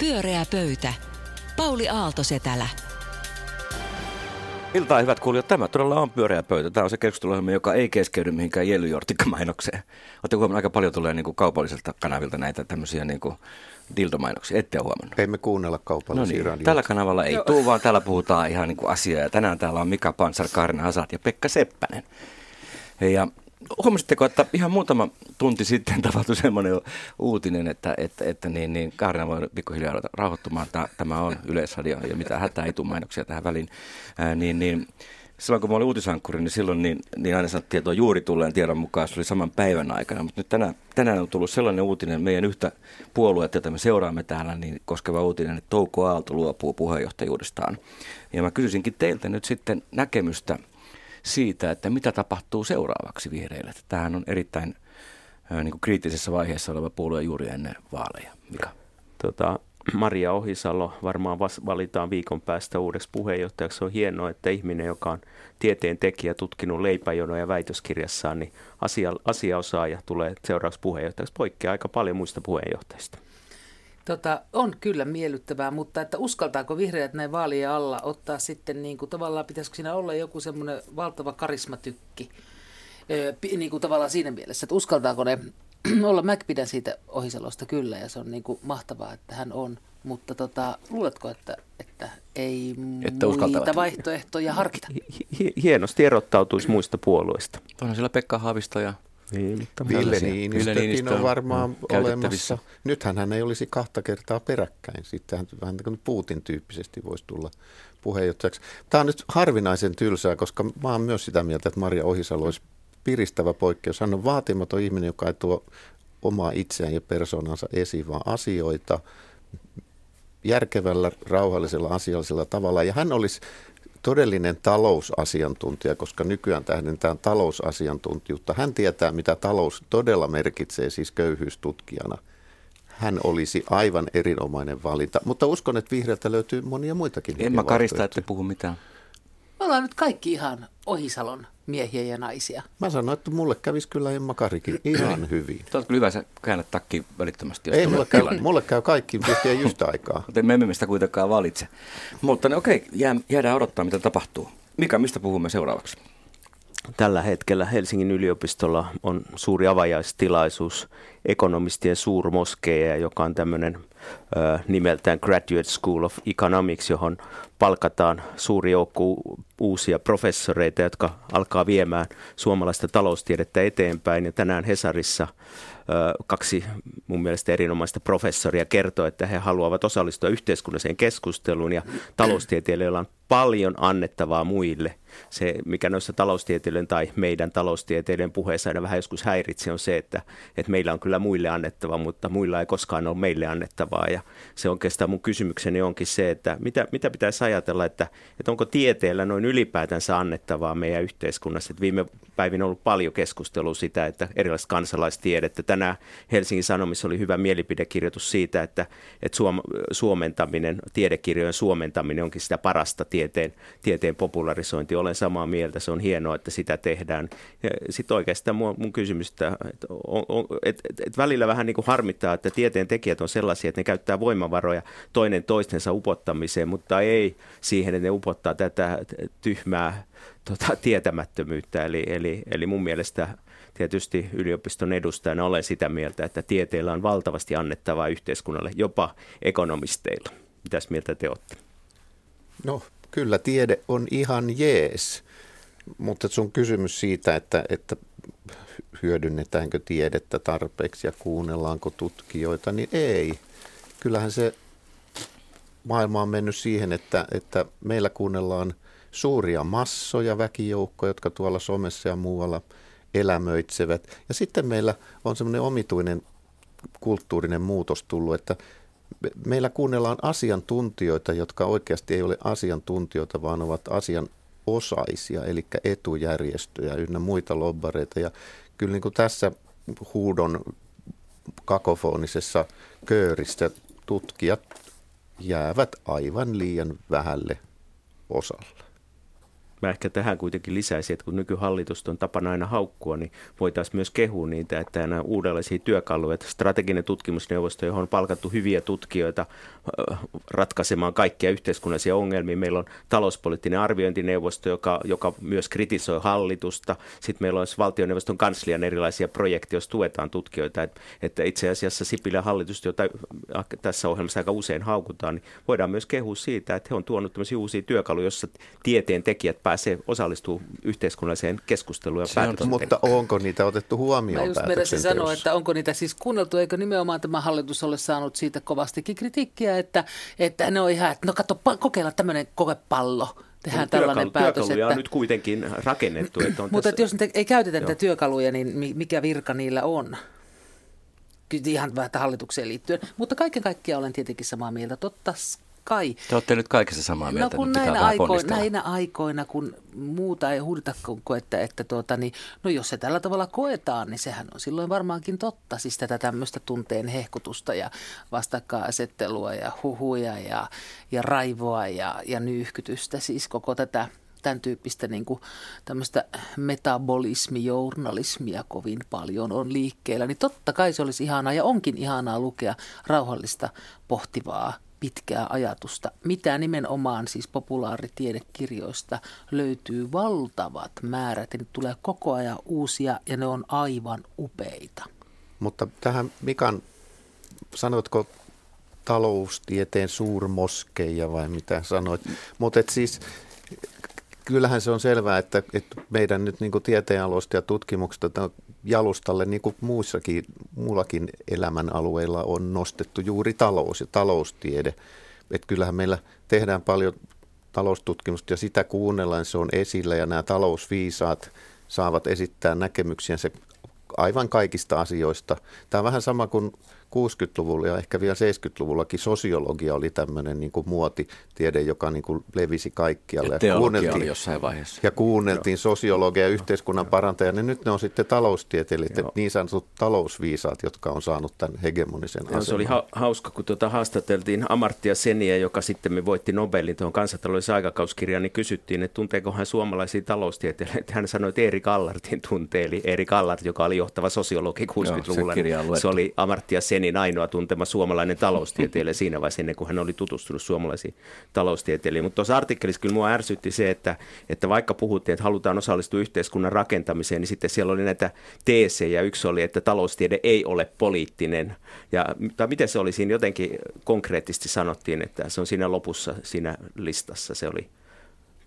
Pyöreä pöytä. Pauli Aalto-Setälä. Iltaa hyvät kuulijat, tämä todella on pyöreä pöytä. Tämä on se keskusteluohjelma, joka ei keskeydy mihinkään jellyjortikkamainokseen. Olette huomannut, aika paljon tulee niin kuin kaupalliselta kanavilta näitä tämmöisiä niin kuin dildomainoksia. Ette ole huomannut. Ei me kuunnella kaupallisia no niin, Tällä kanavalla ei tule, vaan täällä puhutaan ihan niin kuin asiaa. Ja tänään täällä on Mika Pansar, Kaarina Hasat ja Pekka Seppänen. Ja huomasitteko, että ihan muutama tunti sitten tapahtui semmoinen uutinen, että, että, että niin, niin Kaarina voi pikkuhiljaa ruveta rauhoittumaan. Tämä on yleisradio ja mitä hätää ei tule mainoksia tähän väliin. Ää, niin, niin, silloin kun mä olin uutisankkuri, niin silloin niin, niin aina sanottiin, että juuri tulleen tiedon mukaan, se oli saman päivän aikana. Mutta nyt tänään, tänään on tullut sellainen uutinen, meidän yhtä puoluetta, jota me seuraamme täällä, niin koskeva uutinen, että Touko Aalto luopuu puheenjohtajuudestaan. Ja mä kysyisinkin teiltä nyt sitten näkemystä siitä, että mitä tapahtuu seuraavaksi vihreille. Tämähän on erittäin niin kuin kriittisessä vaiheessa oleva puolue juuri ennen vaaleja. Mika? Tota, Maria Ohisalo varmaan valitaan viikon päästä uudeksi puheenjohtajaksi. On hienoa, että ihminen, joka on tieteen tekijä, tutkinut leipäjonoja väitöskirjassaan, niin asia, asiaosaaja tulee seuraavaksi puheenjohtajaksi. Poikkeaa aika paljon muista puheenjohtajista. Tota, on kyllä miellyttävää, mutta että uskaltaako vihreät näin vaalien alla ottaa sitten, niin kuin, tavallaan pitäisikö siinä olla joku semmoinen valtava karismatykki, öö, niin kuin tavallaan siinä mielessä, että uskaltaako ne olla, mä pidän siitä Ohisalosta kyllä ja se on niin kuin mahtavaa, että hän on, mutta tota, luuletko, että, että ei että muita vaihtoehtoja harkita? Hienosti erottautuisi muista puolueista. Onhan siellä Pekka Haavisto ja niin, mutta Ville Niinistökin on varmaan mm, olemassa. Nythän hän ei olisi kahta kertaa peräkkäin. Sitten hän vähän niin Putin tyyppisesti voisi tulla puheenjohtajaksi. Tämä on nyt harvinaisen tylsää, koska mä oon myös sitä mieltä, että Maria Ohisalo olisi piristävä poikkeus. Hän on vaatimaton ihminen, joka ei tuo omaa itseään ja persoonansa esiin, vaan asioita järkevällä, rauhallisella, asiallisella tavalla. Ja hän olisi todellinen talousasiantuntija, koska nykyään tähdentään talousasiantuntijuutta. Hän tietää, mitä talous todella merkitsee, siis köyhyystutkijana. Hän olisi aivan erinomainen valinta, mutta uskon, että vihreältä löytyy monia muitakin. En mä karista, että puhu mitään. Me ollaan nyt kaikki ihan Ohisalon miehiä ja naisia. Mä sanoin, että mulle kävisi kyllä Emma Karikin ihan hyvin. Tuo kyllä hyvä, sä käännät takki välittömästi. Ei, mulle käy, mulle käy kaikki yhtä just aikaa. Mutta me emme sitä kuitenkaan valitse. Mutta ne, okei, jää, jäädään odottaa, mitä tapahtuu. Mika, mistä puhumme seuraavaksi? Tällä hetkellä Helsingin yliopistolla on suuri avajaistilaisuus ekonomistien suurmoskeja, joka on tämmöinen nimeltään Graduate School of Economics, johon palkataan suuri joukko uusia professoreita, jotka alkaa viemään suomalaista taloustiedettä eteenpäin. Ja tänään Hesarissa kaksi mun mielestä erinomaista professoria kertoo, että he haluavat osallistua yhteiskunnalliseen keskusteluun ja taloustieteilijöillä on paljon annettavaa muille. Se, mikä noissa taloustieteilijöiden tai meidän taloustieteilijöiden puheessa aina vähän joskus häiritsi, on se, että, että meillä on kyllä muille annettavaa, mutta muilla ei koskaan ole meille annettavaa. Ja se oikeastaan mun kysymykseni onkin se, että mitä, mitä pitäisi ajatella, että, että onko tieteellä noin ylipäätänsä annettavaa meidän yhteiskunnassa. Että viime päivinä on ollut paljon keskustelua sitä, että erilaiset kansalaistiedettä. Tänään Helsingin Sanomissa oli hyvä mielipidekirjoitus siitä, että, että suom, suomentaminen, tiedekirjojen suomentaminen onkin sitä parasta tieteen, tieteen popularisointi. Olen samaa mieltä, se on hienoa, että sitä tehdään. Sitten oikeastaan mun, mun kysymys, että, että, että, että välillä vähän niin kuin harmittaa, että tieteen tekijät on sellaisia, että ne käyttää voimavaroja toinen toistensa upottamiseen, mutta ei siihen, että ne upottaa tätä tyhmää tota, tietämättömyyttä. Eli, eli, eli mun mielestä tietysti yliopiston edustajana olen sitä mieltä, että tieteellä on valtavasti annettavaa yhteiskunnalle, jopa ekonomisteilla. Mitäs mieltä te olette? No kyllä tiede on ihan jees, mutta sun kysymys siitä, että, että hyödynnetäänkö tiedettä tarpeeksi ja kuunnellaanko tutkijoita, niin ei. Kyllähän se maailma on mennyt siihen, että, että meillä kuunnellaan suuria massoja, väkijoukkoja, jotka tuolla somessa ja muualla elämöitsevät. Ja sitten meillä on semmoinen omituinen kulttuurinen muutos tullut, että meillä kuunnellaan asiantuntijoita, jotka oikeasti ei ole asiantuntijoita, vaan ovat asian osaisia, eli etujärjestöjä ynnä muita lobbareita. Ja kyllä niin kuin tässä huudon kakofonisessa köörissä tutkijat jäävät aivan liian vähälle osalle. Mä ehkä tähän kuitenkin lisäisin, että kun nykyhallitus on tapana aina haukkua, niin voitaisiin myös kehua niitä, että nämä uudenlaisia työkaluja, että strateginen tutkimusneuvosto, johon on palkattu hyviä tutkijoita ratkaisemaan kaikkia yhteiskunnallisia ongelmia. Meillä on talouspoliittinen arviointineuvosto, joka, joka myös kritisoi hallitusta. Sitten meillä on valtioneuvoston kanslian erilaisia projekteja, jos tuetaan tutkijoita. Että, että itse asiassa Sipilän hallitus, jota tässä ohjelmassa aika usein haukutaan, niin voidaan myös kehua siitä, että he on tuonut tämmöisiä uusia työkaluja, joissa tieteen tekijät pääsee osallistumaan yhteiskunnalliseen keskusteluun ja on, Mutta onko niitä otettu huomioon Mä just sanoa, että onko niitä siis kuunneltu, eikö nimenomaan tämä hallitus ole saanut siitä kovastikin kritiikkiä, että, että ne on ihan, että no katso, kokeilla tämmöinen kokepallo tehdään no, tällainen työkalu, päätös. Työkaluja että, on nyt kuitenkin rakennettu. Että on mutta tässä... jos ei käytetä niitä työkaluja, niin mikä virka niillä on? Ihan vähän hallitukseen liittyen. Mutta kaiken kaikkiaan olen tietenkin samaa mieltä. Totta kai. Te olette nyt kaikessa samaa mieltä. No kun näinä, aikoina, näinä aikoina, kun muuta ei huudita kuin että, että tuota, niin, no jos se tällä tavalla koetaan, niin sehän on silloin varmaankin totta. Siis tätä tämmöistä tunteen hehkutusta ja vastakkainasettelua ja huhuja ja, ja raivoa ja, ja nyyhkytystä. Siis koko tätä tämän tyyppistä niin kuin, tämmöistä metabolismijournalismia kovin paljon on liikkeellä, niin totta kai se olisi ihanaa ja onkin ihanaa lukea rauhallista, pohtivaa pitkää ajatusta, mitä nimenomaan siis populaaritiedekirjoista löytyy valtavat määrät ja tulee koko ajan uusia ja ne on aivan upeita. Mutta tähän Mikan, sanotko taloustieteen suurmoskeja vai mitä sanoit? Mutta siis kyllähän se on selvää, että, että meidän nyt niin tieteenaloista ja tutkimuksesta jalustalle, niin kuin muissakin, muullakin elämän alueilla on nostettu juuri talous ja taloustiede. Että kyllähän meillä tehdään paljon taloustutkimusta ja sitä kuunnellaan, se on esillä ja nämä talousviisaat saavat esittää näkemyksiänsä aivan kaikista asioista. Tämä on vähän sama kuin 60-luvulla ja ehkä vielä 70-luvullakin sosiologia oli tämmöinen niin kuin muotitiede, joka niin kuin levisi kaikkialle. Ja, ja kuunneltiin, jossain vaiheessa. Ja kuunneltiin Joo. sosiologia ja yhteiskunnan parantaja, niin nyt ne on sitten taloustieteilijät, Joo. niin sanotut talousviisaat, jotka on saanut tämän hegemonisen Joo, aseman. Se oli ha- hauska, kun tuota haastateltiin Amartya Seniä, joka sitten me voitti Nobelin tuohon kansantaloudellisen aikakauskirjaan, niin kysyttiin, että tunteeko hän suomalaisia taloustieteilijöitä. Hän sanoi, että Erik Allartin tuntee, eli Erik Allart, joka oli johtava sosiologi 60-luvulla. Joo, se, se oli Amartya Sen Senin ainoa tuntema suomalainen taloustieteilijä siinä vaiheessa ennen kuin hän oli tutustunut suomalaisiin taloustieteilijöihin. Mutta tuossa artikkelissa kyllä mua ärsytti se, että, että vaikka puhuttiin, että halutaan osallistua yhteiskunnan rakentamiseen, niin sitten siellä oli näitä teesejä. Yksi oli, että taloustiede ei ole poliittinen. Ja, tai miten se oli siinä jotenkin konkreettisesti sanottiin, että se on siinä lopussa siinä listassa. Se oli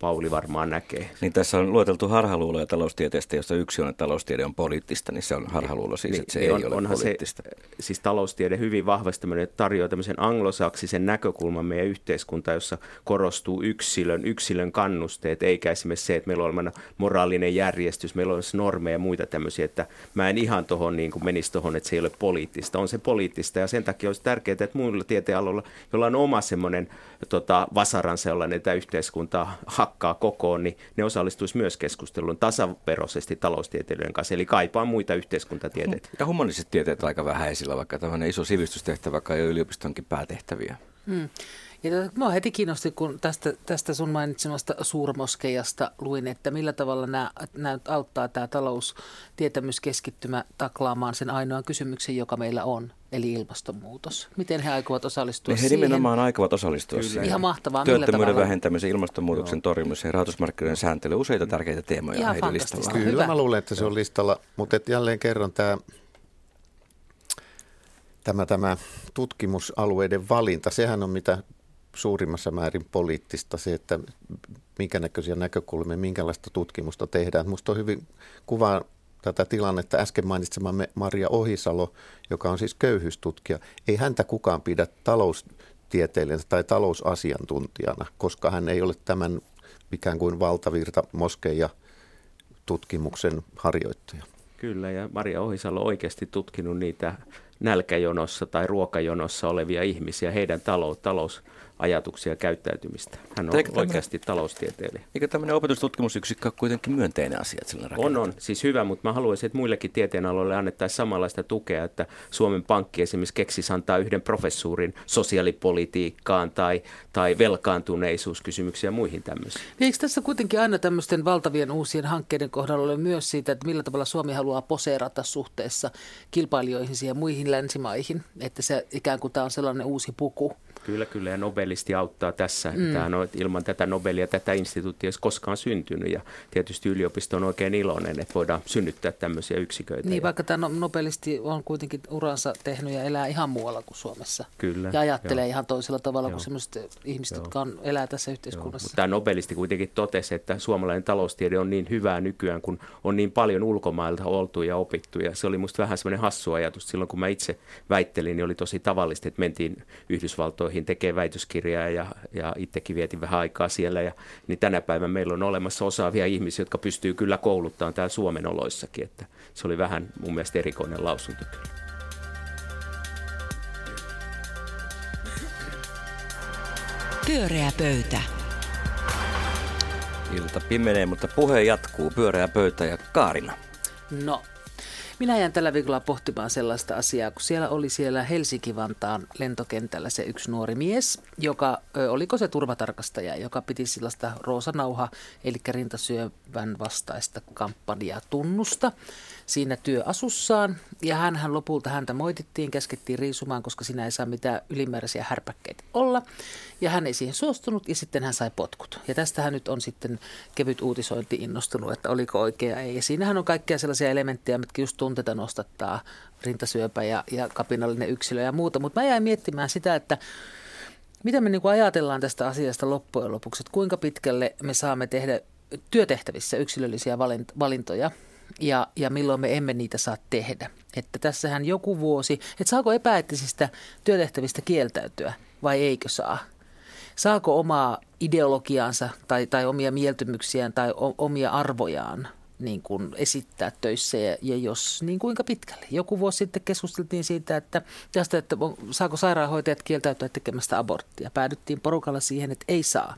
Pauli varmaan näkee. Niin tässä on lueteltu harhaluuloja taloustieteestä, jossa yksi on, että taloustiede on poliittista, niin se on harhaluulo siis, niin, että se niin ei on, ole poliittista. Se, siis taloustiede hyvin vahvasti tarjoaa tämmöisen anglosaksisen näkökulman meidän yhteiskuntaan, jossa korostuu yksilön, yksilön kannusteet, eikä esimerkiksi se, että meillä on moraalinen järjestys, meillä on normeja ja muita tämmöisiä, että mä en ihan tuohon niin kuin menisi tuohon, että se ei ole poliittista. On se poliittista ja sen takia olisi tärkeää, että muilla tieteenaloilla, joilla on oma semmoinen tota, vasaransa, jolla näitä yhteiskuntaa hakkaa kokoon, niin ne osallistuisi myös keskusteluun tasaveroisesti taloustieteilijöiden kanssa, eli kaipaa muita yhteiskuntatieteitä. Ja humanistiset tieteet aika vähäisillä, vaikka tämmöinen iso sivistystehtävä, vaikka ei ole yliopistonkin päätehtäviä. Hmm. Ja mua heti kiinnosti, kun tästä, tästä sun mainitsemasta suurmoskeijasta luin, että millä tavalla nämä, nämä auttaa tämä taloustietämyskeskittymä taklaamaan sen ainoan kysymyksen, joka meillä on, eli ilmastonmuutos. Miten he aikovat osallistua he siihen? He nimenomaan aikovat osallistua Kyllä. siihen. Ihan mahtavaa. Työttömyyden vähentämiseen, ilmastonmuutoksen Joo. torjumiseen ja rahoitusmarkkinoiden sääntely. Useita tärkeitä teemoja Ihan heidän listalla. Kyllä Hyvä. mä luulen, että se on listalla, mutta jälleen kerran tämä tämä, tämä tutkimusalueiden valinta, sehän on mitä suurimmassa määrin poliittista se, että minkä näköisiä näkökulmia, minkälaista tutkimusta tehdään. Minusta on hyvin kuvaa tätä tilannetta äsken mainitsemamme Maria Ohisalo, joka on siis köyhyystutkija. Ei häntä kukaan pidä taloustieteilijänä tai talousasiantuntijana, koska hän ei ole tämän ikään kuin valtavirta moskeja tutkimuksen harjoittaja. Kyllä, ja Maria Ohisalo on oikeasti tutkinut niitä nälkäjonossa tai ruokajonossa olevia ihmisiä, heidän talous, talous ajatuksia ja käyttäytymistä. Hän on Eikö oikeasti taloustieteilijä. Eikö tämmöinen opetustutkimusyksikkö ole kuitenkin myönteinen asia, että sillä On, on. Siis hyvä, mutta mä haluaisin, että muillekin tieteenaloille annettaisiin samanlaista tukea, että Suomen Pankki esimerkiksi keksisi antaa yhden professuurin sosiaalipolitiikkaan tai, tai velkaantuneisuuskysymyksiä ja muihin tämmöisiin. Niin eikö tässä kuitenkin aina tämmöisten valtavien uusien hankkeiden kohdalla ole myös siitä, että millä tavalla Suomi haluaa poseerata suhteessa kilpailijoihin ja muihin länsimaihin, että se ikään kuin tämä on sellainen uusi puku? Kyllä, kyllä. Ja Nobelisti auttaa tässä. Mm. Tämä on, ilman tätä Nobelia tätä instituuttia ei koskaan syntynyt. Ja tietysti yliopisto on oikein iloinen, että voidaan synnyttää tämmöisiä yksiköitä. Niin, ja... vaikka tämä no- Nobelisti on kuitenkin uransa tehnyt ja elää ihan muualla kuin Suomessa. Kyllä. Ja ajattelee joo. ihan toisella tavalla joo. kuin sellaiset ihmiset, joo. jotka on, elää tässä yhteiskunnassa. Joo. Mutta tämä Nobelisti kuitenkin totesi, että suomalainen taloustiede on niin hyvää nykyään, kun on niin paljon ulkomailta oltu ja opittu. Ja se oli musta vähän semmoinen hassu ajatus. Silloin kun mä itse väittelin, niin oli tosi tavallista, että mentiin Yhdysvaltoihin tekemään väitöskirjaa ja, ja itsekin vietin vähän aikaa siellä. Ja, niin tänä päivänä meillä on olemassa osaavia ihmisiä, jotka pystyy kyllä kouluttamaan täällä Suomen oloissakin. Että se oli vähän mun mielestä erikoinen lausunto kyllä. Pyöreä pöytä. Ilta pimenee, mutta puhe jatkuu. Pyöreä pöytä ja Kaarina. No, minä jään tällä viikolla pohtimaan sellaista asiaa, kun siellä oli siellä Helsinki-Vantaan lentokentällä se yksi nuori mies, joka, oliko se turvatarkastaja, joka piti sellaista roosanauha, eli rintasyövän vastaista kampanjaa tunnusta siinä työasussaan. Ja hän lopulta häntä moitittiin, käskettiin riisumaan, koska sinä ei saa mitään ylimääräisiä härpäkkeitä olla. Ja hän ei siihen suostunut ja sitten hän sai potkut. Ja tästähän nyt on sitten kevyt uutisointi innostunut, että oliko oikea ei. Ja siinähän on kaikkia sellaisia elementtejä, mitkä just tunteita nostattaa, rintasyöpä ja, ja kapinallinen yksilö ja muuta. Mutta mä jäin miettimään sitä, että mitä me niin ajatellaan tästä asiasta loppujen lopuksi, että kuinka pitkälle me saamme tehdä työtehtävissä yksilöllisiä valintoja ja, ja milloin me emme niitä saa tehdä. Että tässähän joku vuosi, että saako epäeettisistä työtehtävistä kieltäytyä vai eikö saa? Saako omaa ideologiaansa tai, tai omia mieltymyksiään tai o, omia arvojaan niin kuin esittää töissä ja, ja jos niin kuinka pitkälle. Joku vuosi sitten keskusteltiin siitä, että, tästä, että saako sairaanhoitajat kieltäytyä tekemästä aborttia. Päädyttiin porukalla siihen, että ei saa.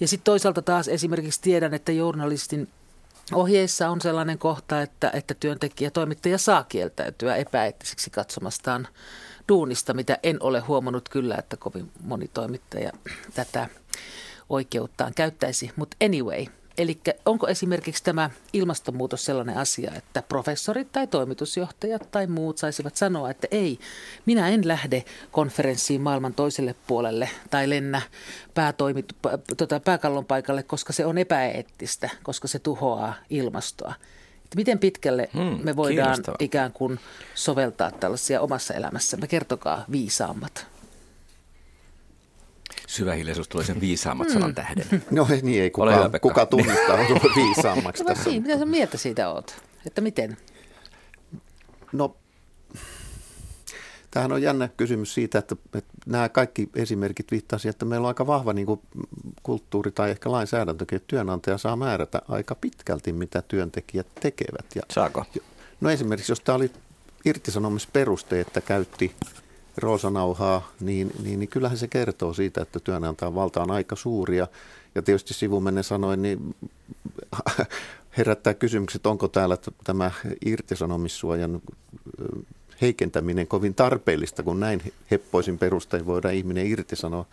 Ja sitten toisaalta taas esimerkiksi tiedän, että journalistin Ohjeissa on sellainen kohta, että, että työntekijä, toimittaja saa kieltäytyä epäeettiseksi katsomastaan duunista, mitä en ole huomannut kyllä, että kovin moni toimittaja tätä oikeuttaan käyttäisi. Mutta anyway – Eli onko esimerkiksi tämä ilmastonmuutos sellainen asia, että professorit tai toimitusjohtajat tai muut saisivat sanoa, että ei, minä en lähde konferenssiin maailman toiselle puolelle tai lennä päätoimit, tota, pääkallon paikalle, koska se on epäeettistä, koska se tuhoaa ilmastoa. Että miten pitkälle hmm, me voidaan ikään kuin soveltaa tällaisia omassa elämässämme? Kertokaa viisaammat. Syvä hiljaisuus tulee sen viisaammat mm. sanan tähden. No niin, ei kuka, hyvä, kuka tunnistaa viisaammaksi no, tässä. Niin, mitä sä mieltä siitä oot? Että miten? No, tämähän on jännä kysymys siitä, että, että nämä kaikki esimerkit viittasivat, että meillä on aika vahva niin kuin, kulttuuri tai ehkä lainsäädäntökin, että työnantaja saa määrätä aika pitkälti, mitä työntekijät tekevät. Ja, Saako? No esimerkiksi, jos tämä oli irtisanomisperuste, että käytti roosanauhaa, niin, niin, niin kyllähän se kertoo siitä, että työnantajan valta on aika suuri. Ja, ja tietysti sivumennen sanoin, niin herättää kysymykset, onko täällä tämä irtisanomissuojan heikentäminen kovin tarpeellista, kun näin heppoisin perustein voidaan ihminen irtisanoa.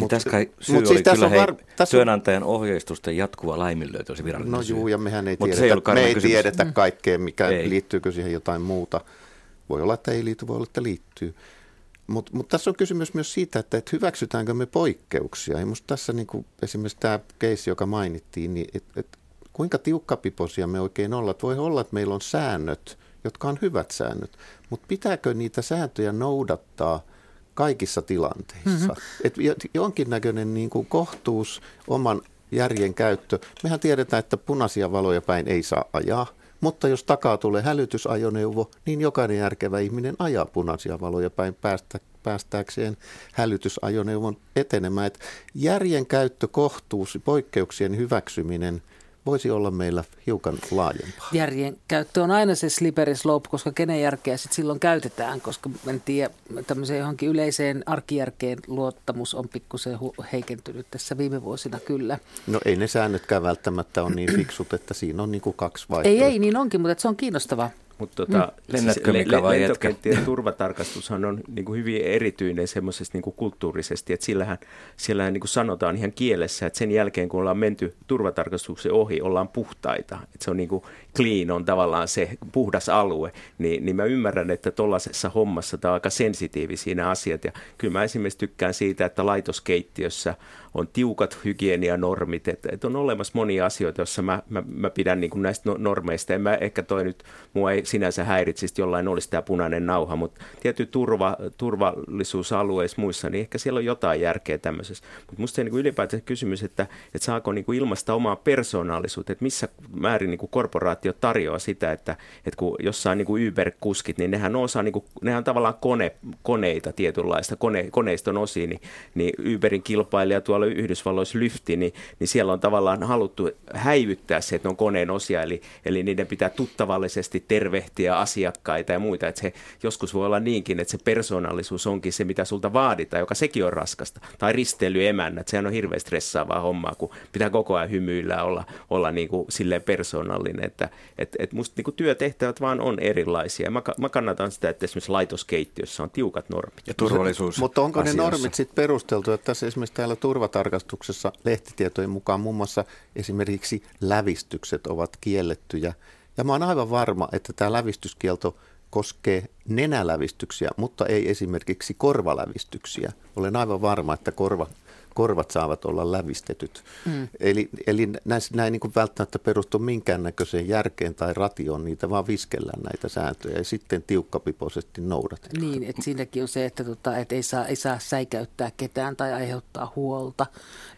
Mutta tässä kai syy mut siis oli kyllä var, hei, tässä työnantajan ohjeistusten jatkuva laiminlyöty olisi virallinen No juu, ja mehän ei tiedetä, me ei tiedetä kaikkea, mikä ei. liittyykö siihen jotain muuta. Voi olla, että ei liity, voi olla, että liittyy. Mutta mut tässä on kysymys myös siitä, että et hyväksytäänkö me poikkeuksia. Ja musta tässä niin kuin esimerkiksi tämä keissi, joka mainittiin, niin et, et, kuinka tiukkapipoisia me oikein ollaan. Voi olla, että meillä on säännöt, jotka on hyvät säännöt, mutta pitääkö niitä sääntöjä noudattaa kaikissa tilanteissa? Mm-hmm. Et jonkinnäköinen niin kuin kohtuus, oman järjen käyttö. Mehän tiedetään, että punaisia valoja päin ei saa ajaa. Mutta jos takaa tulee hälytysajoneuvo, niin jokainen järkevä ihminen ajaa punaisia valoja päin päästä, päästääkseen hälytysajoneuvon etenemään. Et järjen käyttö, kohtuus, poikkeuksien hyväksyminen voisi olla meillä hiukan laajempaa. Järjen käyttö on aina se slippery slope, koska kenen järkeä sitten silloin käytetään, koska en tiedä, tämmöiseen johonkin yleiseen arkijärkeen luottamus on pikkusen heikentynyt tässä viime vuosina kyllä. No ei ne säännötkään välttämättä ole niin fiksut, että siinä on niin kuin kaksi vaihtoehtoa. Ei, ei, niin onkin, mutta se on kiinnostavaa. Mutta tota, mm. Lennätkö siis Mika vai lentokenttien turvatarkastushan on niin kuin hyvin erityinen semmoisesti niin kuin kulttuurisesti, että sillähän, siellähän niin kuin sanotaan ihan kielessä, että sen jälkeen kun ollaan menty turvatarkastuksen ohi, ollaan puhtaita. Että se on niin kuin clean on tavallaan se puhdas alue, niin, niin mä ymmärrän, että tuollaisessa hommassa tämä on aika sensitiivisiä nämä asiat. Ja kyllä mä esimerkiksi tykkään siitä, että laitoskeittiössä on tiukat hygienianormit, että, että on olemassa monia asioita, joissa mä, mä, mä pidän niin kuin näistä no, normeista. En mä ehkä toi nyt, mua ei sinänsä häiritsisi, jollain olisi tämä punainen nauha, mutta tietty turva, turvallisuusalueissa muissa, niin ehkä siellä on jotain järkeä tämmöisessä. Mutta musta se niin ylipäätään kysymys, että, että saako niin kuin ilmaista omaa persoonallisuutta, että missä määrin niin kuin korporaatio tarjoaa sitä, että, että kun jossain niin kuin Uber-kuskit, niin nehän osaa, niin kuin, nehän on tavallaan kone, koneita tietynlaista, kone, koneiston osiin, niin, niin Uberin kilpailija tuolla Yhdysvalloissa lyfti, niin, niin siellä on tavallaan haluttu häivyttää se, että ne on koneen osia, eli, eli niiden pitää tuttavallisesti tervehtiä asiakkaita ja muita. Että se joskus voi olla niinkin, että se persoonallisuus onkin se, mitä sulta vaaditaan, joka sekin on raskasta. Tai risteilyemännät, sehän on hirveän stressaavaa hommaa, kun pitää koko ajan hymyillä olla, olla niin kuin silleen persoonallinen. Että et, et musta niin kuin työtehtävät vaan on erilaisia. Mä, mä kannatan sitä, että esimerkiksi laitoskeittiössä on tiukat normit. Ja turvallisuus. Mutta onko ne normit sitten perusteltu, että tässä esimerkiksi täällä turvat tarkastuksessa lehtitietojen mukaan muun muassa esimerkiksi lävistykset ovat kiellettyjä. Ja mä oon aivan varma, että tämä lävistyskielto koskee nenälävistyksiä, mutta ei esimerkiksi korvalävistyksiä. Olen aivan varma, että korva korvat saavat olla lävistetyt. Mm. Eli, eli näissä, näin niin välttämättä perustu minkäännäköiseen järkeen tai ratioon, niitä vaan viskellään näitä sääntöjä ja sitten tiukkapipoisesti noudatetaan. Niin, että siinäkin on se, että, tota, että ei, saa, ei saa säikäyttää ketään tai aiheuttaa huolta,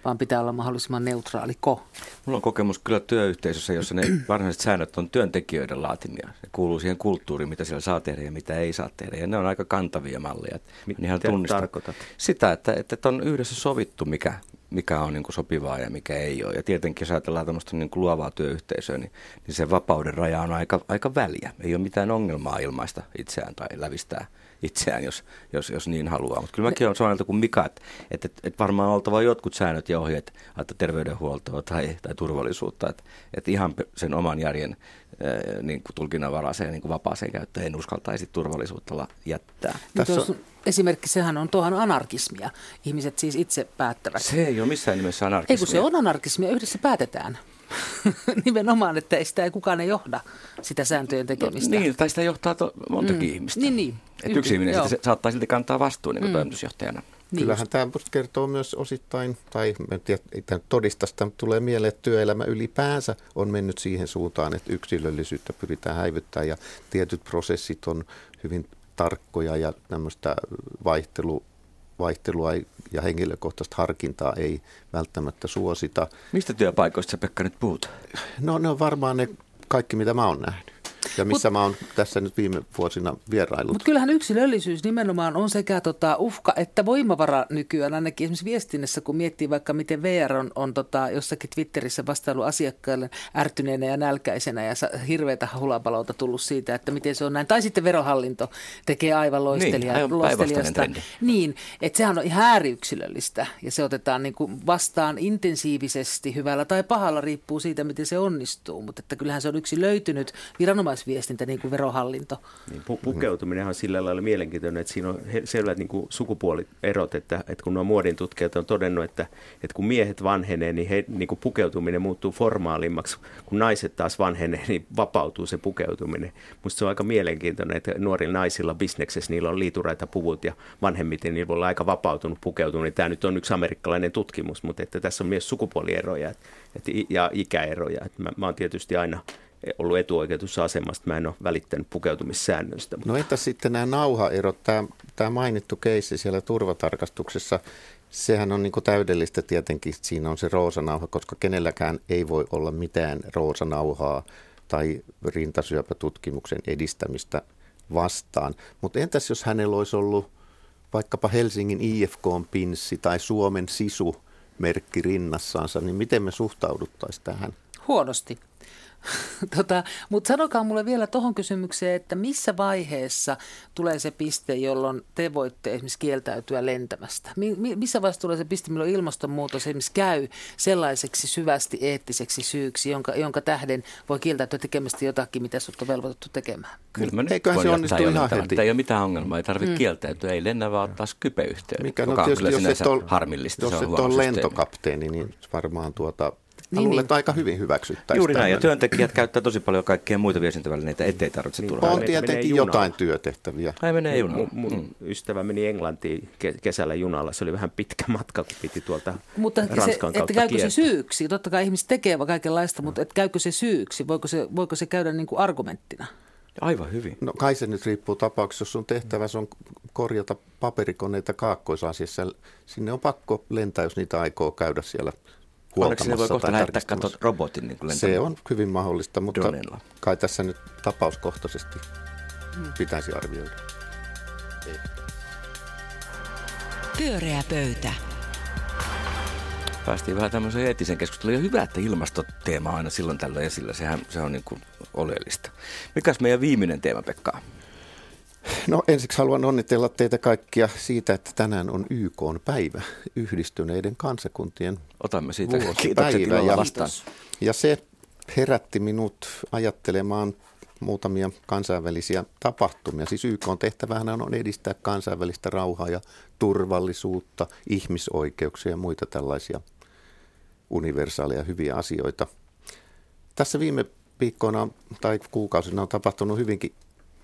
vaan pitää olla mahdollisimman neutraali ko. Mulla on kokemus kyllä työyhteisössä, jossa ne varhaiset säännöt on työntekijöiden laatimia. Se kuuluu siihen kulttuuriin, mitä siellä saa tehdä ja mitä ei saa tehdä. Ja ne on aika kantavia malleja. Mitä tarkoitat? Sitä, että, että on yhdessä sovittu, mikä, mikä on niin kuin sopivaa ja mikä ei ole. Ja tietenkin, jos ajatellaan tämmöistä niin kuin luovaa työyhteisöä, niin, niin se vapauden raja on aika, aika väliä. Ei ole mitään ongelmaa ilmaista itseään tai lävistää itseään, jos, jos, jos niin haluaa. Mutta kyllä mäkin olen samaa kuin Mika, että, että, että varmaan on oltava jotkut säännöt ja ohjeet, että terveydenhuoltoa tai, tai turvallisuutta, että, että ihan sen oman järjen niin kuin tulkinnanvaraiseen niin kuin vapaaseen käyttöön en uskaltaisi turvallisuutta jättää. Tässä on... Esimerkki sehän on tuohon anarkismia. Ihmiset siis itse päättävät. Se ei ole missään nimessä anarkismia. Ei kun se on anarkismia, yhdessä päätetään. Nimenomaan, että ei sitä ei kukaan ei johda sitä sääntöjen tekemistä. No, niin, tai sitä johtaa to, montakin mm. ihmistä. Niin, niin. Että yksi ihminen saattaa silti kantaa vastuun niin mm. toimitusjohtajana. Niin Kyllähän just. tämä kertoo myös osittain, tai en tiedä, ei tämä todista sitä, mutta tulee mieleen, että työelämä ylipäänsä on mennyt siihen suuntaan, että yksilöllisyyttä pyritään häivyttämään ja tietyt prosessit on hyvin tarkkoja ja tämmöistä vaihtelu, vaihtelua ja henkilökohtaista harkintaa ei välttämättä suosita. Mistä työpaikoista sä Pekka nyt puhut? No ne on varmaan ne kaikki, mitä mä oon nähnyt ja missä Mut, mä oon tässä nyt viime vuosina vierailut. Mutta kyllähän yksilöllisyys nimenomaan on sekä tota uhka että voimavara nykyään, ainakin esimerkiksi viestinnässä, kun miettii vaikka miten VR on, on tota, jossakin Twitterissä vastailu asiakkaille ärtyneenä ja nälkäisenä ja hirveätä hulapalota tullut siitä, että miten se on näin. Tai sitten verohallinto tekee aivan loistelija, niin, loistelijasta. Niin, että sehän on ihan ääriyksilöllistä ja se otetaan niin kuin vastaan intensiivisesti hyvällä tai pahalla, riippuu siitä, miten se onnistuu. Mutta että kyllähän se on yksi löytynyt viranomainen viranomaisviestintä, niin kuin verohallinto. Niin, pu- pukeutuminen on sillä lailla mielenkiintoinen, että siinä on selvät niin kuin sukupuolierot, että, että kun nuo muodin tutkijat on todennut, että, että kun miehet vanhenee, niin, he, niin kuin pukeutuminen muuttuu formaalimmaksi. Kun naiset taas vanhenee, niin vapautuu se pukeutuminen. Musta se on aika mielenkiintoinen, että nuorilla naisilla bisneksessä niillä on liituraita puvut ja vanhemmiten niillä voi olla aika vapautunut pukeutuminen. Tämä nyt on yksi amerikkalainen tutkimus, mutta että tässä on myös sukupuolieroja että, ja ikäeroja. Mä, mä oon tietysti aina ollut etuoikeutussa asemasta. Mä en ole välittänyt pukeutumissäännöistä. No entä sitten nämä nauhaerot? Tämä, tämä mainittu keissi siellä turvatarkastuksessa, sehän on niin täydellistä tietenkin, siinä on se roosanauha, koska kenelläkään ei voi olla mitään roosanauhaa tai rintasyöpätutkimuksen edistämistä vastaan. Mutta entäs jos hänellä olisi ollut vaikkapa Helsingin IFK-pinssi tai Suomen sisu merkki rinnassaansa, niin miten me suhtauduttaisiin tähän? Huonosti. tota, Mutta sanokaa mulle vielä tuohon kysymykseen, että missä vaiheessa tulee se piste, jolloin te voitte esimerkiksi kieltäytyä lentämästä? Mi- missä vaiheessa tulee se piste, milloin ilmastonmuutos esimerkiksi käy sellaiseksi syvästi eettiseksi syyksi, jonka, jonka tähden voi kieltäytyä tekemästä jotakin, mitä sinut on velvoitettu tekemään? Kyllä, Eiköhän se onnistu ihan heti. Ei ole mitään ongelmaa, ei tarvitse mm. kieltäytyä, ei lennä vaan ottaa skypeyhteyden, Mikä, joka no, on kyllä jos sinänsä et ole, harmillista. Jos se on et ole systeemi. lentokapteeni, niin varmaan tuota Niin, niin, luulen, niin. että aika hyvin hyväksyttäisiin. Juuri näin, ja työntekijät käyttää tosi paljon kaikkia muita viestintävälineitä, ettei tarvitse turhaan. On menee tietenkin jotain työtehtäviä. Ai menee junalla. Mun, mun ystävä meni Englantiin ke- kesällä junalla. Se oli vähän pitkä matka, kun piti tuolta Mutta se, Ranskan että kautta käykö kiertää. se syyksi? Totta kai ihmiset tekee kaikenlaista, mutta että käykö se syyksi? Voiko se, voiko se käydä niin kuin argumenttina? Aivan hyvin. No kai se nyt riippuu tapauksessa, jos sun tehtävä on korjata paperikoneita Kaakkois-Asiassa. Sinne on pakko lentää, jos niitä aikoo käydä siellä Onneksi ne voi huoltamassa kohta lähettää katot robotin niin kuin Se on hyvin mahdollista, mutta Dronella. kai tässä nyt tapauskohtaisesti pitäisi arvioida. Pyöreä pöytä. Päästiin vähän tämmöiseen eettisen keskusteluun. Ja hyvä, että ilmastoteema on aina silloin tällöin esillä. Sehän se on niin kuin oleellista. Mikäs meidän viimeinen teema, Pekka? No ensiksi haluan onnitella teitä kaikkia siitä, että tänään on YK päivä yhdistyneiden kansakuntien Otamme siitä kiitokset ilolla ja- vastaan. Ja se herätti minut ajattelemaan muutamia kansainvälisiä tapahtumia. Siis YK on tehtävähän on edistää kansainvälistä rauhaa ja turvallisuutta, ihmisoikeuksia ja muita tällaisia universaaleja hyviä asioita. Tässä viime viikkoina tai kuukausina on tapahtunut hyvinkin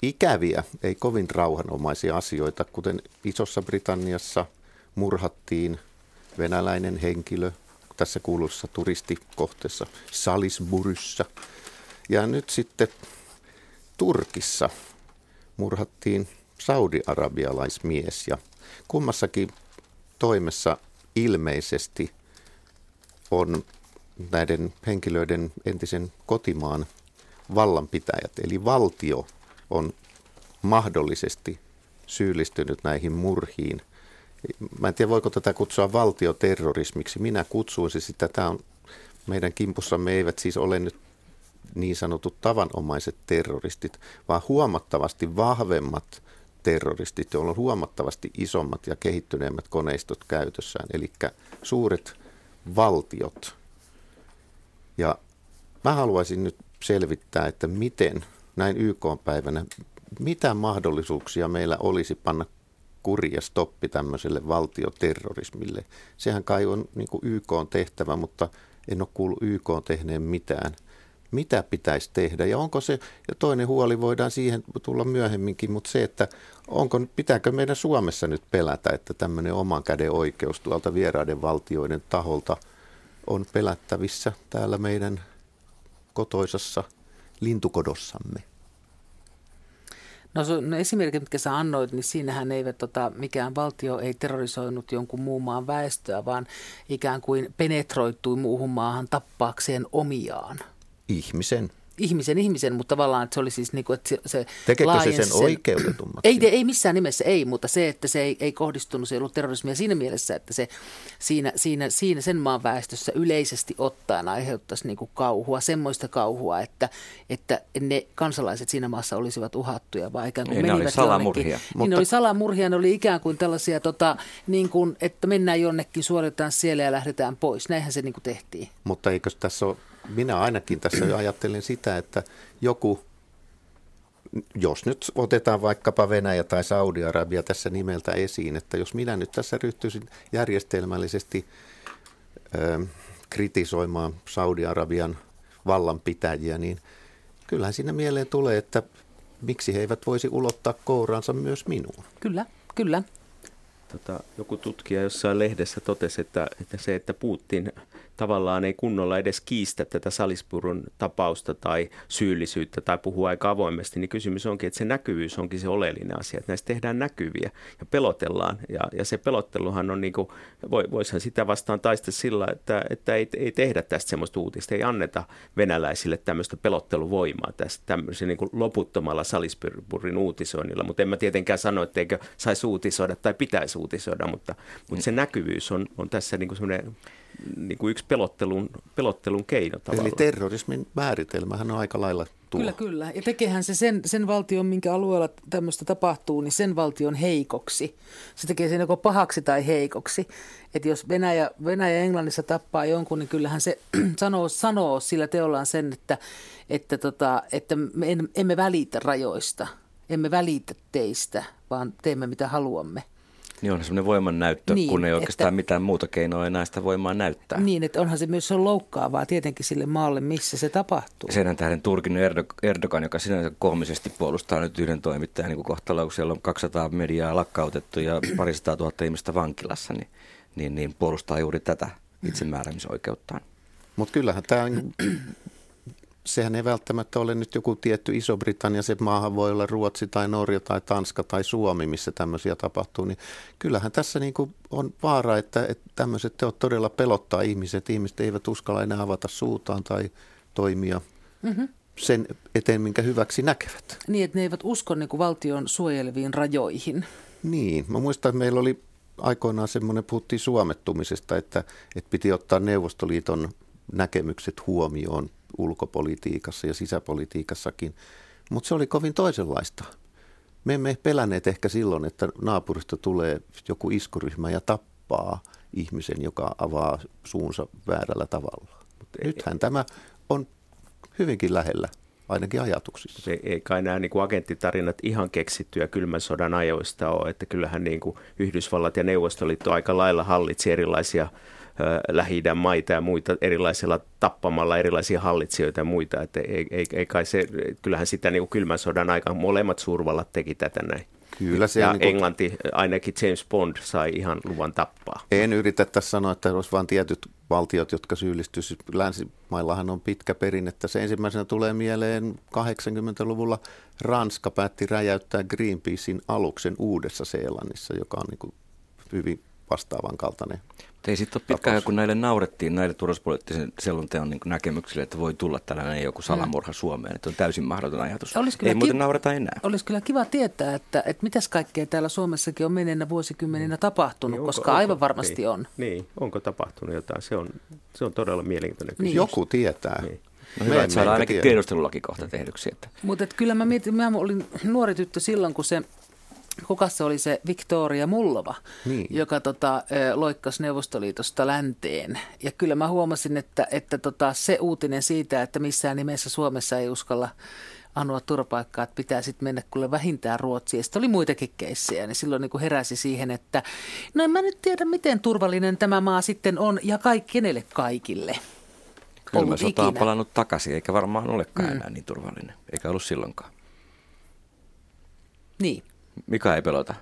ikäviä, ei kovin rauhanomaisia asioita, kuten Isossa Britanniassa murhattiin venäläinen henkilö tässä kuuluisessa turistikohteessa Salisburyssä. Ja nyt sitten Turkissa murhattiin saudi-arabialaismies ja kummassakin toimessa ilmeisesti on näiden henkilöiden entisen kotimaan vallanpitäjät, eli valtio on mahdollisesti syyllistynyt näihin murhiin. Mä en tiedä, voiko tätä kutsua valtioterrorismiksi. Minä kutsuisin sitä. Tämä on, meidän kimpussamme eivät siis ole nyt niin sanotut tavanomaiset terroristit, vaan huomattavasti vahvemmat terroristit, joilla on huomattavasti isommat ja kehittyneemmät koneistot käytössään, eli suuret valtiot. Ja mä haluaisin nyt selvittää, että miten näin YK-päivänä, mitä mahdollisuuksia meillä olisi panna kuri ja stoppi tämmöiselle valtioterrorismille. Sehän kai on niin YK on tehtävä, mutta en ole kuullut YK on tehneen mitään. Mitä pitäisi tehdä ja onko se, ja toinen huoli voidaan siihen tulla myöhemminkin, mutta se, että onko, pitääkö meidän Suomessa nyt pelätä, että tämmöinen oman käden oikeus tuolta vieraiden valtioiden taholta on pelättävissä täällä meidän kotoisassa lintukodossamme. No, no esimerkit, mitkä sä annoit, niin siinähän eivät, tota, mikään valtio ei terrorisoinut jonkun muun maan väestöä, vaan ikään kuin penetroitui muuhun maahan tappaakseen omiaan. Ihmisen. Ihmisen ihmisen, mutta tavallaan että se oli siis niin kuin, että se, se Tekeekö se laajensi sen oikeutetummaksi? Ei, ei missään nimessä ei, mutta se, että se ei, ei kohdistunut, se ei ollut terrorismia siinä mielessä, että se siinä, siinä, siinä sen maan väestössä yleisesti ottaen aiheuttaisi niin kuin kauhua, semmoista kauhua, että, että ne kansalaiset siinä maassa olisivat uhattuja, vaan ikään kuin Ei, ne oli menivät salamurhia. jonnekin. Niin Mutta- ne oli salamurhia, ne oli ikään kuin tällaisia, tota, niin kuin, että mennään jonnekin, suoritetaan siellä ja lähdetään pois. Näinhän se niin kuin tehtiin. Mutta eikö tässä ole, minä ainakin tässä jo ajattelen sitä, että joku, jos nyt otetaan vaikkapa Venäjä tai Saudi-Arabia tässä nimeltä esiin, että jos minä nyt tässä ryhtyisin järjestelmällisesti ö, kritisoimaan Saudi-Arabian vallanpitäjiä, niin kyllähän siinä mieleen tulee, että miksi he eivät voisi ulottaa kouraansa myös minuun. Kyllä, kyllä. Tota, joku tutkija jossain lehdessä totesi, että, että se, että Putin tavallaan ei kunnolla edes kiistä tätä Salisburun tapausta tai syyllisyyttä tai puhuu aika avoimesti, niin kysymys onkin, että se näkyvyys onkin se oleellinen asia, että näistä tehdään näkyviä ja pelotellaan. Ja, ja se pelotteluhan on niin kuin, voi, voisihan sitä vastaan taistella sillä, että, että ei, ei tehdä tästä semmoista uutista, ei anneta venäläisille tämmöistä pelotteluvoimaa tästä tämmöisen niin loputtomalla Salisburin uutisoinnilla, mutta en mä tietenkään sano, etteikö saisi uutisoida tai pitäisi uutisoida, mutta, mutta se näkyvyys on, on tässä niin kuin semmoinen niin kuin yksi pelottelun, pelottelun keino tavallaan. Eli terrorismin määritelmähän on aika lailla tuo. Kyllä, kyllä. Ja tekehän se sen, sen valtion, minkä alueella tämmöistä tapahtuu, niin sen valtion heikoksi. Se tekee sen joko pahaksi tai heikoksi. Että jos Venäjä, Venäjä Englannissa tappaa jonkun, niin kyllähän se sanoo, sanoo sillä teollaan sen, että, että, tota, että me emme välitä rajoista, emme välitä teistä, vaan teemme mitä haluamme. Niin on semmoinen voiman näyttö, niin, kun ei oikeastaan että, mitään muuta keinoa enää sitä voimaa näyttää. Niin, että onhan se myös on loukkaavaa tietenkin sille maalle, missä se tapahtuu. Sen tähden Turkin Erdogan, joka sinänsä koomisesti puolustaa nyt yhden toimittajan niin siellä on 200 mediaa lakkautettu ja parisataa tuhatta ihmistä vankilassa, niin, niin, niin puolustaa juuri tätä itsemääräämisoikeuttaan. Mutta kyllähän tämä sehän ei välttämättä ole nyt joku tietty Iso-Britannia, se maahan voi olla Ruotsi tai Norja tai Tanska tai Suomi, missä tämmöisiä tapahtuu, niin kyllähän tässä niin kuin on vaara, että, että tämmöiset teot todella pelottaa ihmiset. Ihmiset eivät uskalla enää avata suutaan tai toimia mm-hmm. sen eteen, minkä hyväksi näkevät. Niin, että ne eivät usko niin kuin valtion suojeleviin rajoihin. Niin, mä muistan, että meillä oli aikoinaan semmoinen, puhuttiin suomettumisesta, että, että piti ottaa Neuvostoliiton näkemykset huomioon ulkopolitiikassa ja sisäpolitiikassakin, mutta se oli kovin toisenlaista. Me emme pelänneet ehkä silloin, että naapurista tulee joku iskuryhmä ja tappaa ihmisen, joka avaa suunsa väärällä tavalla. Mutta nythän tämä on hyvinkin lähellä ainakin ajatuksissa. Se ei kai nämä niin kuin agenttitarinat ihan keksittyä kylmän sodan ajoista ole, että kyllähän niin kuin Yhdysvallat ja Neuvostoliitto aika lailla hallitsi erilaisia lähi maita ja muita erilaisilla tappamalla erilaisia hallitsijoita ja muita. Että ei, ei, ei kai se, kyllähän sitä niin kuin kylmän sodan aikaan molemmat suurvallat teki tätä näin. Kyllä se ja niin kuin... Englanti, ainakin James Bond, sai ihan luvan tappaa. En yritä tässä sanoa, että olisi vain tietyt valtiot, jotka syyllistyisivät. Länsimaillahan on pitkä perinne. Se ensimmäisenä tulee mieleen 80-luvulla Ranska päätti räjäyttää Greenpeacein aluksen Uudessa Seelannissa, joka on niin kuin hyvin vastaavan kaltainen mutta ei sitten ole pitkään, kun näille naurettiin, näille turvallisuuspoliittisen selonteon niin näkemyksille, että voi tulla tällainen joku salamurha mm. Suomeen. Että on täysin mahdoton ajatus. Olisi ei muuten naureta enää. Olisi kyllä kiva tietää, että, että mitäs kaikkea täällä Suomessakin on menneenä vuosikymmeninä tapahtunut, niin, onko, koska onko, aivan varmasti niin, on. Niin, onko tapahtunut jotain? Se on, se on todella mielenkiintoinen kysymys. Niin. Joku tietää. Niin. No hyvä, että saadaan ainakin tiedustelulaki kohta tehdyksi. Että. Mutta kyllä mä mietin, mä olin nuori tyttö silloin, kun se kuka se oli se Victoria Mullova, niin. joka tota, loikkasi Neuvostoliitosta länteen. Ja kyllä mä huomasin, että, että tota, se uutinen siitä, että missään nimessä Suomessa ei uskalla anoa turvapaikkaa, että pitää sitten mennä kuule vähintään Ruotsiin. Sitten oli muitakin keissejä, niin silloin niin heräsi siihen, että no en mä nyt tiedä, miten turvallinen tämä maa sitten on ja kaikki, kenelle kaikille. Kylmä sota on palannut takaisin, eikä varmaan olekaan mm. enää niin turvallinen, eikä ollut silloinkaan. Niin. Mika ei pelota?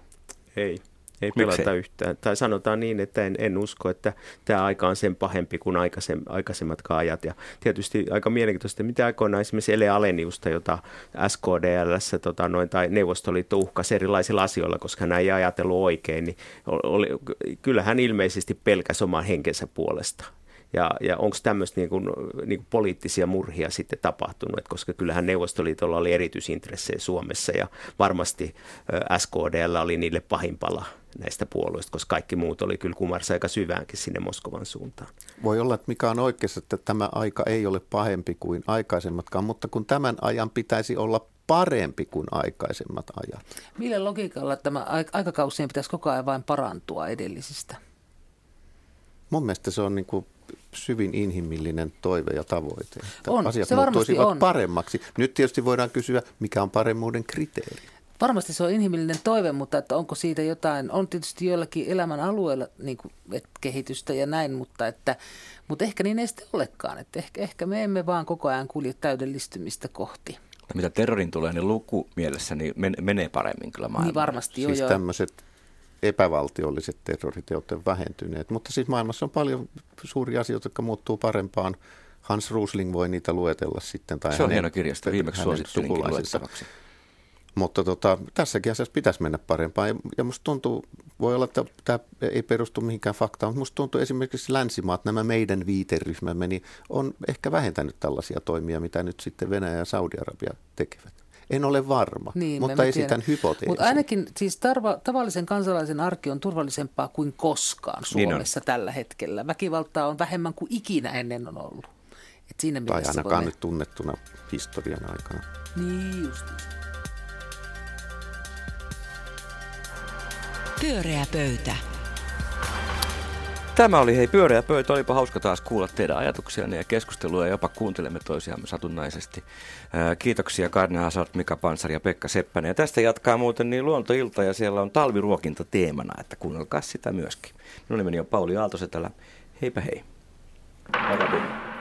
Ei. Ei pelata Miksei? yhtään. Tai sanotaan niin, että en, en usko, että tämä aika on sen pahempi kuin aikaisem, aikaisemmatkaan ajat. Ja tietysti aika mielenkiintoista, mitä aikoinaan esimerkiksi Ele Aleniusta, jota SKDL tota, noin, tai Neuvostoliitto uhkasi erilaisilla asioilla, koska hän ei ajatellut oikein, niin oli, kyllä hän ilmeisesti pelkäsi oman henkensä puolesta. Ja, ja onko tämmöistä niin kuin, niin kuin poliittisia murhia sitten tapahtunut, Et koska kyllähän Neuvostoliitolla oli erityisintressejä Suomessa ja varmasti SKDL oli niille pahimpala näistä puolueista, koska kaikki muut oli kyllä kumarsa aika syväänkin sinne Moskovan suuntaan. Voi olla, että mikä on oikeassa, että tämä aika ei ole pahempi kuin aikaisemmatkaan, mutta kun tämän ajan pitäisi olla parempi kuin aikaisemmat ajat. Millä logiikalla tämä aikakausien pitäisi koko ajan vain parantua edellisistä? Mun mielestä se on niin kuin syvin inhimillinen toive ja tavoite. Että on, asiat se muuttuisivat on. paremmaksi. Nyt tietysti voidaan kysyä, mikä on paremmuuden kriteeri. Varmasti se on inhimillinen toive, mutta että onko siitä jotain, on tietysti joillakin elämän alueella niin kuin, että kehitystä ja näin, mutta, että, mutta ehkä niin ei sitten olekaan. Että ehkä, ehkä me emme vaan koko ajan kulje täydellistymistä kohti. Mitä terrorin tulee, niin luku mielessä niin menee paremmin kyllä maailmaan. Niin varmasti, joo, siis joo. tämmöiset epävaltiolliset terroriteot ovat vähentyneet. Mutta siis maailmassa on paljon suuria asioita, jotka muuttuu parempaan. Hans Rusling voi niitä luetella sitten. Tai Se on hieno kirjasta, viimeksi suosittelinkin luettavaksi. Mutta tota, tässäkin asiassa pitäisi mennä parempaan. Ja, ja musta tuntuu, voi olla, että tämä ei perustu mihinkään faktaan, mutta musta tuntuu esimerkiksi länsimaat, nämä meidän viiteryhmämme, niin on ehkä vähentänyt tällaisia toimia, mitä nyt sitten Venäjä ja Saudi-Arabia tekevät. En ole varma, niin, mutta esitän hypoteesin. Mutta ainakin siis tarva, tavallisen kansalaisen arki on turvallisempaa kuin koskaan niin Suomessa niin tällä hetkellä. Väkivaltaa on vähemmän kuin ikinä ennen on ollut. Et siinä tai ainakaan voi... nyt tunnettuna historian aikana. Niin just. Pyöreä pöytä. Tämä oli hei pyöreä pöytä. Olipa hauska taas kuulla teidän ajatuksianne ja keskustelua ja jopa kuuntelemme toisiamme satunnaisesti. kiitoksia Karne Hazard, Mika Pansari ja Pekka Seppänen. Ja tästä jatkaa muuten niin luontoilta ja siellä on talviruokinta teemana, että kuunnelkaa sitä myöskin. Minun nimeni on Pauli Aaltosetälä. Heipä hei. Marabu.